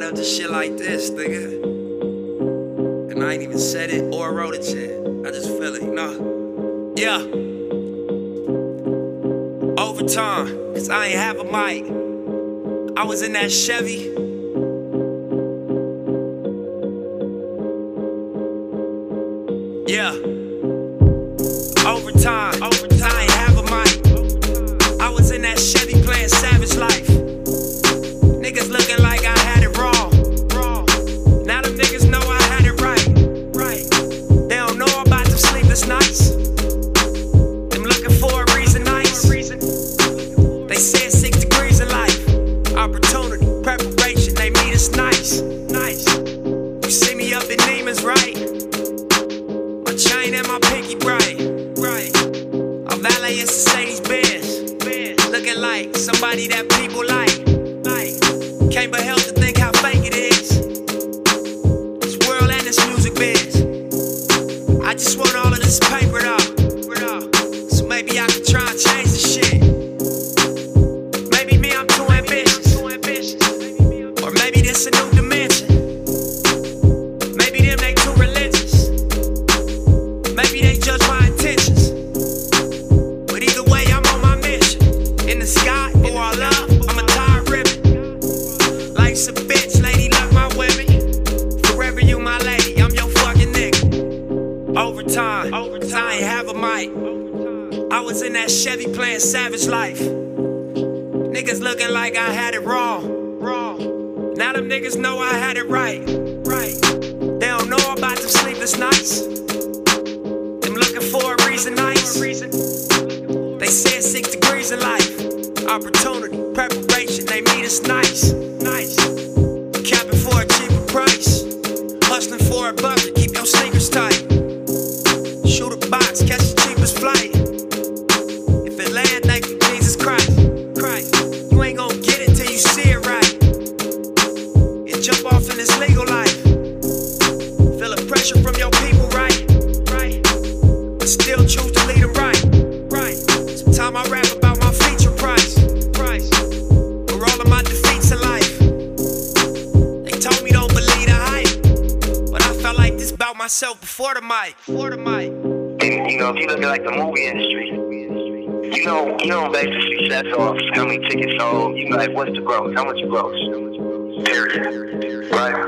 Speaker 3: Lot of the shit like this, nigga. And I ain't even said it or wrote it yet. I just feel it, you know? Yeah. Overtime, cause I ain't have a mic. I was in that Chevy. Yeah.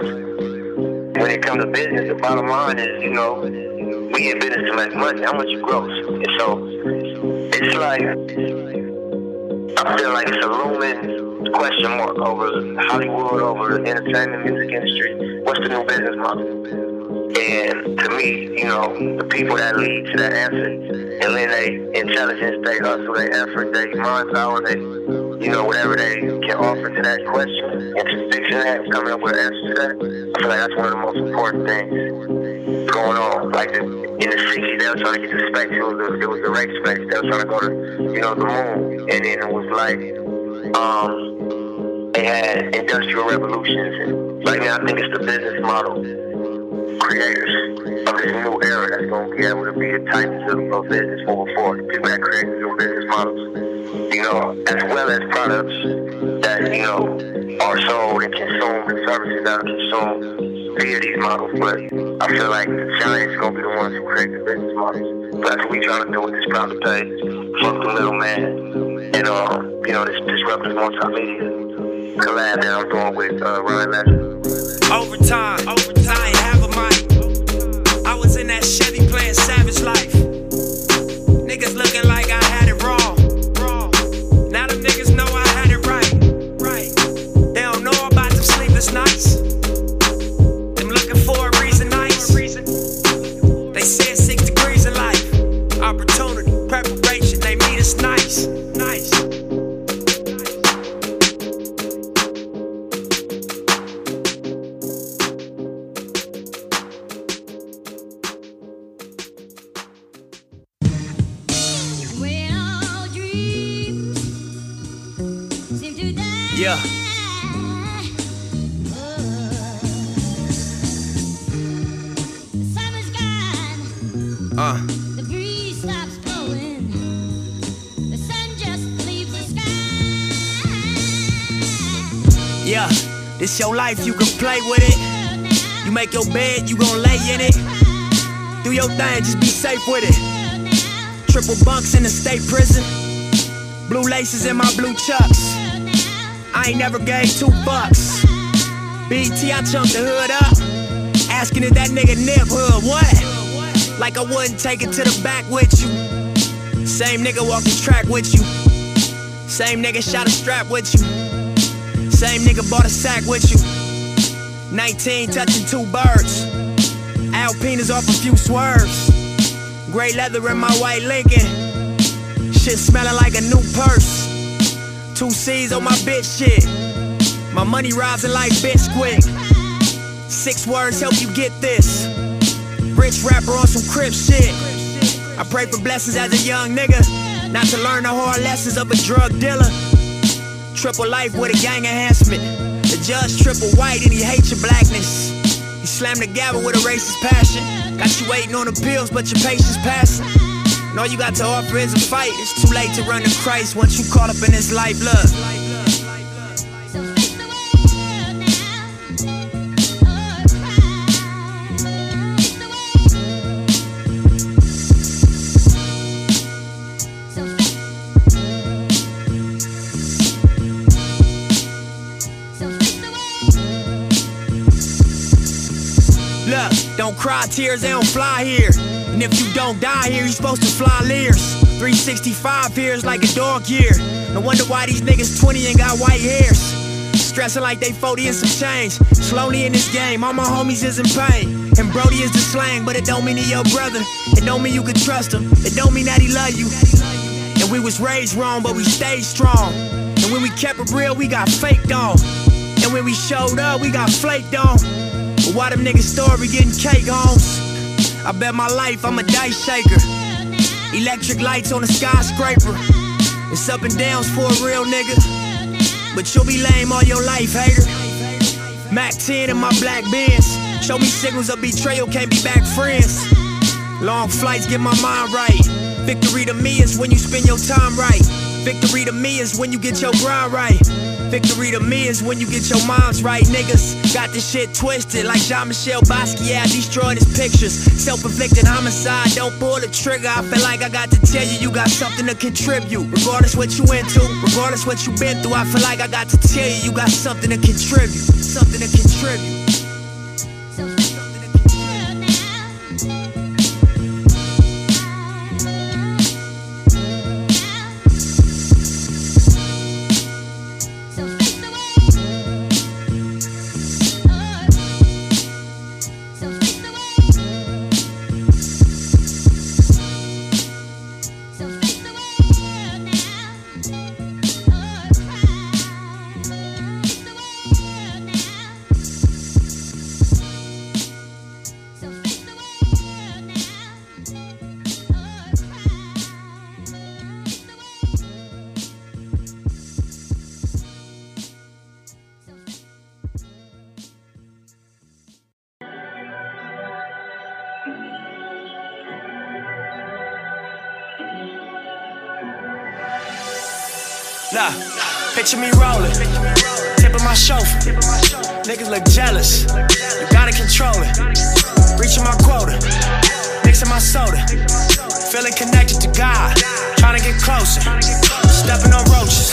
Speaker 13: When it comes to business, the bottom line is, you know, we in business to make money. How much you gross? And so it's like I feel like it's a looming question mark over Hollywood, over the entertainment music industry. What's the new business model? And to me, you know, the people that lead to that answer, and then they intelligence, they hustle, they effort, they mind power, they, you know, whatever they can offer to that question, and to that, coming up with an answer to that, I feel like that's one of the most important things going on. Like the, in the 60s, they were trying to get to space. It was the, it was the race space. They were trying to go to, you know, the moon. And then it was like, um, they had industrial revolutions. And right now, I think it's the business model creators of this new era that's going to be able to be the titans of, of business moving forward. People that create new business models, you know, as well as products that, you know, are sold and consumed and services that are consumed via these models. But I feel like the giants to be the ones who create the business models. That's what we're trying to do with this proud to pay. Fuck the middleman. And, uh, you know, this disruptive multimedia collab that I'm doing with uh, Ryan Leslie.
Speaker 12: Overtime, overtime, I ain't have a mic. I was in that Chevy playing Savage Life. Niggas looking like I
Speaker 3: Yeah, this your life, you can play with it. You make your bed, you gon' lay in it. Do your thing, just be safe with it. Triple bunks in the state prison. Blue laces in my blue chucks. I ain't never gave two bucks. BT, I chunked the hood up. Asking if that nigga nip hood, what? Like I wouldn't take it to the back with you. Same nigga walking track with you. Same nigga shot a strap with you. Same nigga bought a sack with you. 19 touching two birds. Alpinas off a few swerves. Gray leather in my white Lincoln. Shit smelling like a new purse. Two C's on my bitch shit. My money rising like Bisquick. Six words help you get this. Rich rapper on some crip shit. I pray for blessings as a young nigga. Not to learn the hard lessons of a drug dealer. Triple life with a gang enhancement. The judge triple white and he hates your blackness. He slammed the gavel with a racist passion. Got you waiting on the pills, but your patience passing. And all you got to offer is a fight. It's too late to run to Christ once you caught up in this life. Look. Don't cry tears, they don't fly here. And if you don't die here, you're supposed to fly Lears. 365 here is like a dog year. No wonder why these niggas 20 and got white hairs. Stressing like they 40 and some change. Slowly in this game, all my homies is in pain. And Brody is the slang, but it don't mean he your brother. It don't mean you can trust him. It don't mean that he love you. And we was raised wrong, but we stayed strong. And when we kept it real, we got faked on. And when we showed up, we got flaked on. Why them niggas story getting cake homes? I bet my life I'm a dice shaker. Electric lights on a skyscraper. It's up and downs for a real nigga. But you'll be lame all your life, hater. Mac 10 in my black Benz. Show me signals of betrayal, can't be back friends. Long flights get my mind right. Victory to me is when you spend your time right. Victory to me is when you get your grind right. Victory to me is when you get your minds right. Niggas got this shit twisted like Jean Michel Basquiat destroyed his pictures. Self inflicted homicide, don't pull the trigger. I feel like I got to tell you, you got something to contribute. Regardless what you into, regardless what you been through, I feel like I got to tell you, you got something to contribute. Something to contribute. Picture me rolling, tip of my chauffeur. Niggas look jealous, you gotta control it. Reaching my quota, mixing my soda. Feeling connected to God, trying to get closer. Stepping on roaches,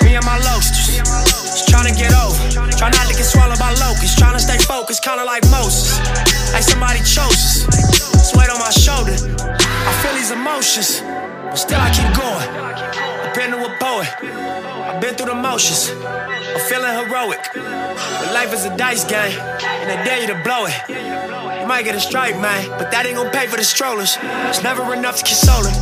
Speaker 3: me and my loasters. Just trying to get over, try not to get swallowed by locusts. Trying to stay focused, kinda like Moses. Like somebody chose us, sweat on my shoulder. I feel these emotions, but still I keep going. I've been to a poet. I've been through the motions. I'm feeling heroic. But life is a dice game, and they dare you to blow it. You might get a strike, man, but that ain't gonna pay for the strollers. It's never enough to console her.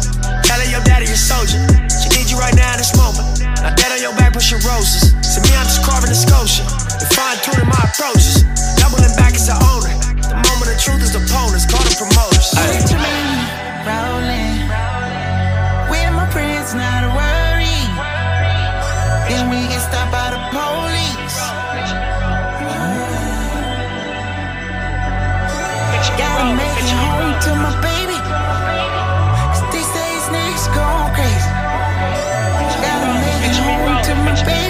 Speaker 3: Tell her your daddy a soldier. She needs you right now in this moment. Now dead on your back, pushing roses. To me, I'm just carving a sculpture. And fine tuning my approaches. Doubling back as an owner. The moment of truth is opponents, call them promoters.
Speaker 14: Picture me rolling with my friends, not to my baby.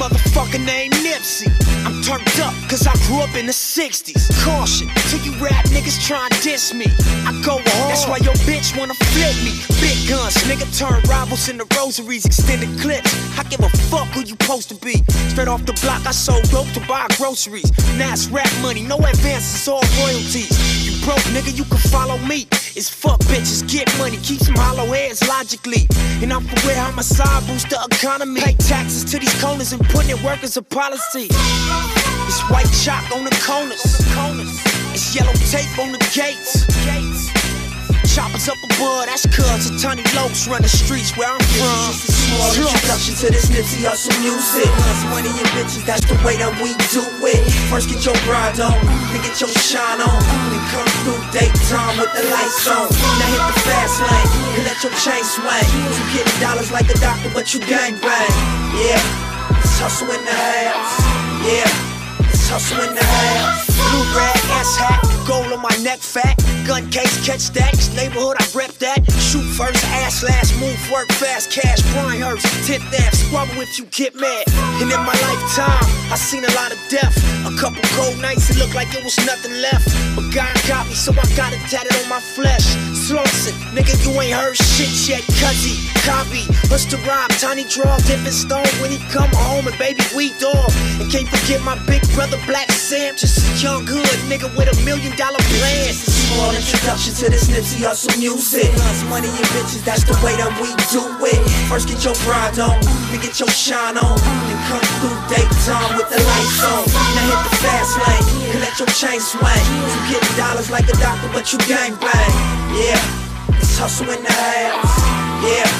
Speaker 3: Motherfucker named Nipsey. Turned up cause I grew up in the 60s. Caution to you rap niggas try and diss me. I go hard, that's why your bitch wanna flip me. Big guns, nigga turn rivals into rosaries, extended clips. I give a fuck who you supposed to be. Straight off the block, I sold dope to buy groceries. Now it's rap money, no advances, all royalties. You broke, nigga, you can follow me. It's fuck bitches, get money, keep some hollow heads logically. And I'm for where side boost the economy. Pay taxes to these corners and put in work as a policy. It's white chalk on the corners. It's yellow tape on the gates. Choppers up above, that's cuz a tiny lokes run the streets where I'm from.
Speaker 15: Small introduction to this Nipsey Hussle music. Plus money and bitches, that's the way that we do it. First get your grind on, then get your shine on. Then come through daytime with the lights on. Now hit the fast lane and let your chain swing. You getting dollars like a doctor, but you gang bang. Yeah, it's hustle in the house. Yeah, it's hustle in the house.
Speaker 3: Blue rag, ass hat, gold on my neck fat. Gun case, catch that. Neighborhood, I rep that. Shoot first, ass last, move, work fast, cash, Brian Hurst, tip that, squabble if you get mad. And in my lifetime, I seen a lot of death. A couple cold nights, it looked like it was nothing left. But God got me, so I got it tatted on my flesh. Slauson, nigga, you ain't heard shit yet, cuzzy. Copy, what's the rhyme? Tiny draw, dipping stone when he come home and baby we dog. And can't forget my big brother Black Sam, just a young hood nigga with a million dollar plan.
Speaker 15: Small introduction to this Nipsey Hussle music. Money and bitches, that's the way that we do it. First get your grind on, then get your shine on. Then come through daytime with the lights on. Now hit the fast lane and let your chain swing. You getting dollars like a doctor, but you gang bang. Yeah, it's hustle in the house. Yeah,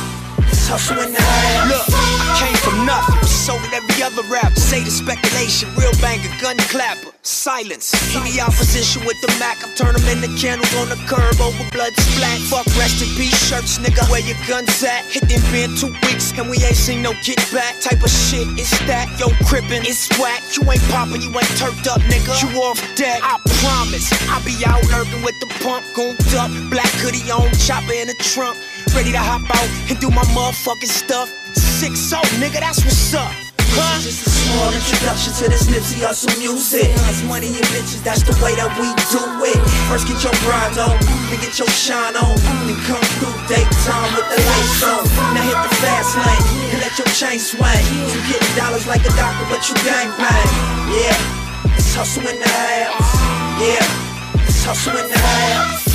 Speaker 15: in the house.
Speaker 3: Look, I came from nothing, sold at every other rapper. Say the speculation, real banger, gun clapper. Silence. Any opposition with the Mac, I turn them into candles on the curb over blood splat. Fuck rest in peace shirts, nigga. Where your guns at? Hit them been two weeks and we ain't seen no get back. Type of shit, it's that. Yo, crippin', it's whack. You ain't poppin', you ain't turfed up, nigga. You off deck, I promise. I be out lurking with the pump, gooned up. Black hoodie on, chopper in the trunk. Ready to hop out and do my motherfucking stuff. Six so, nigga, that's what's up. Huh?
Speaker 15: Just a small introduction to this Nipsey Hussle music. Plus money and bitches, that's the way that we do it. First get your grind on, then get your shine on. Then come through daytime with the lights on. Now hit the fast lane and let your chain swing. You getting dollars like a doctor, but you gang bang. Yeah, it's hustle in the house. Yeah, it's hustle in the house.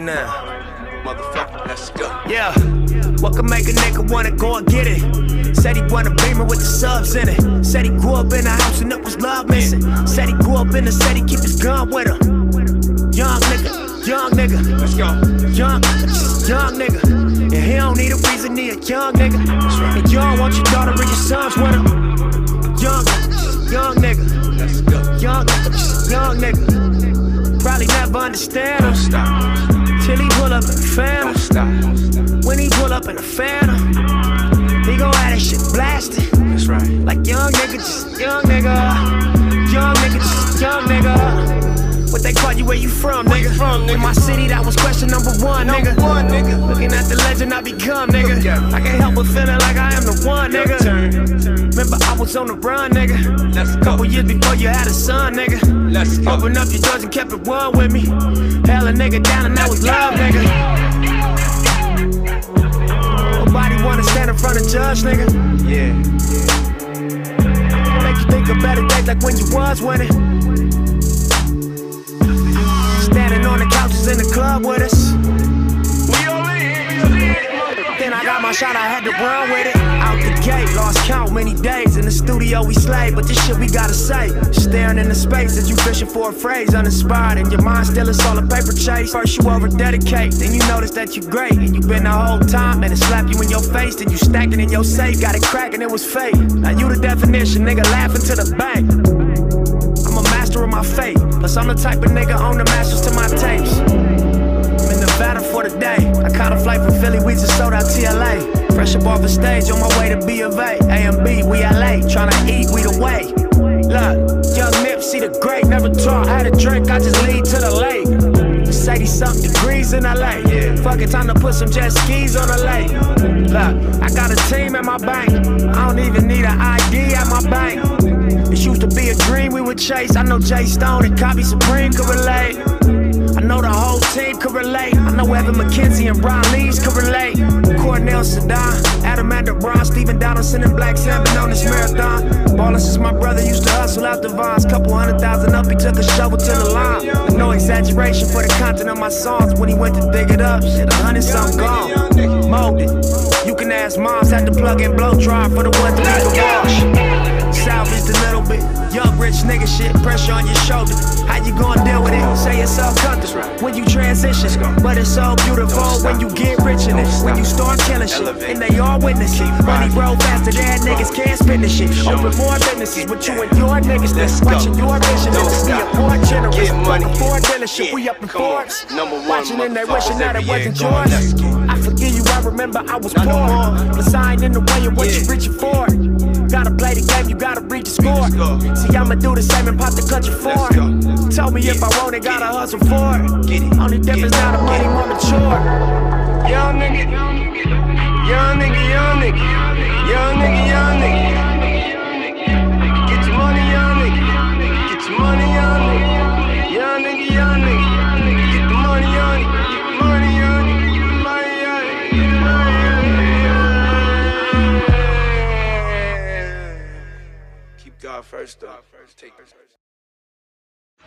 Speaker 3: Right now. Motherfucker, let's go. Yeah. What can make a nigga wanna go and get it? Said he want a beamer with the subs in it. Said he grew up in a house and it was love missing. Said he grew up in the city, keep his gun with him. Young nigga, young nigga. Let's go. Young, young nigga. And he don't need a reason, he a young nigga. And you don't want your daughter or your sons with him. Young, young nigga. Let's go. Young, young nigga. Probably never understand him. He pull up in a phantom. When he pull up in a phantom, he gon' have that shit blasted. That's right. Like young nigga, just young nigga. Young nigga, just young nigga. What they call you, where you from, nigga? From, nigga? In my city, that was question number one, nigga. Number one, nigga. Looking at the legend I become, nigga. I can't help but feeling like I am the one, nigga. Remember, I was on the run, nigga. Couple years before you had a son, nigga. Let's go. Open up your doors and kept it one with me. Held a nigga down and that was love, nigga. Nobody wanna stand in front of judge, nigga. Yeah. Make you think of better days like when you was winning. Standing on the couches in the club with us. I got my shot, I had to run with it. Out the gate, lost count many days. In the studio, we slay, but this shit we gotta say. Staring in the space as you fishing for a phrase, uninspired. And your mind still is all a paper chase. First, you over dedicate, then you notice that you're great. And you been the whole time, and it slap you in your face. Then you stacked it in your safe, got it cracking, it was fake. Now you the definition, nigga, laughing to the bank. I'm a master of my fate. Plus, I'm the type of nigga on the masters to my tapes. I'm in Nevada for the day. Caught a flight from Philly, we just sold out TLA. Fresh up off the stage, on my way to B of A. A and B, we LA, tryna eat, we the way. Look, young Nip, see the great, never talk. Had a drink, I just lead to the lake. It's 80 something degrees in LA. Fuck it, time to put some jet skis on the lake. Look, I got a team at my bank. I don't even need an ID at my bank. This used to be a dream we would chase. I know J. Stone and Cobby Supreme could relate. I know the team could relate. I know Evan McKenzie and Brian Lees could relate. Cornell Sedan, Adam Brown, Stephen Donaldson, and Black Salmon on this marathon. Ballin' since my brother used to hustle out the vines. Couple hundred thousand up, he took a shovel to the line. No exaggeration for the content of my songs. When he went to dig it up, shit, a hundred some gone. Molded. You can ask moms, had to plug in blow dry for the one to leave the wash. Salvaged a little bit. Young rich nigga shit, pressure on your shoulder. How you gonna deal with it? Say it's all comfortable when you transition. But it's so beautiful when you get rich in it. When you start killing shit, and they all witness it. Money roll faster than niggas can't spend the shit. Open more businesses with you and your niggas. That's watching your vision. Be a poor generous.
Speaker 16: Get money.
Speaker 3: Ford dealership, we up in. Forbes. Watching and they wishing that it wasn't
Speaker 16: year. Come on, let's
Speaker 3: yours. I forgive you, I remember I was poor. But ain't in the way of what you reaching for. Gotta play the game, you gotta reach the score. See, I'ma do the same and pop the country for Tell me if I want it, gotta hustle for it. Only difference now the money more mature.
Speaker 16: Young nigga, young nigga, young nigga, young nigga, young nigga. Get your money, young nigga. Get your money, young nigga. Young nigga, young nigga. Get the money, young nigga. Money, young nigga. Money, young nigga. Keep God first, though. Take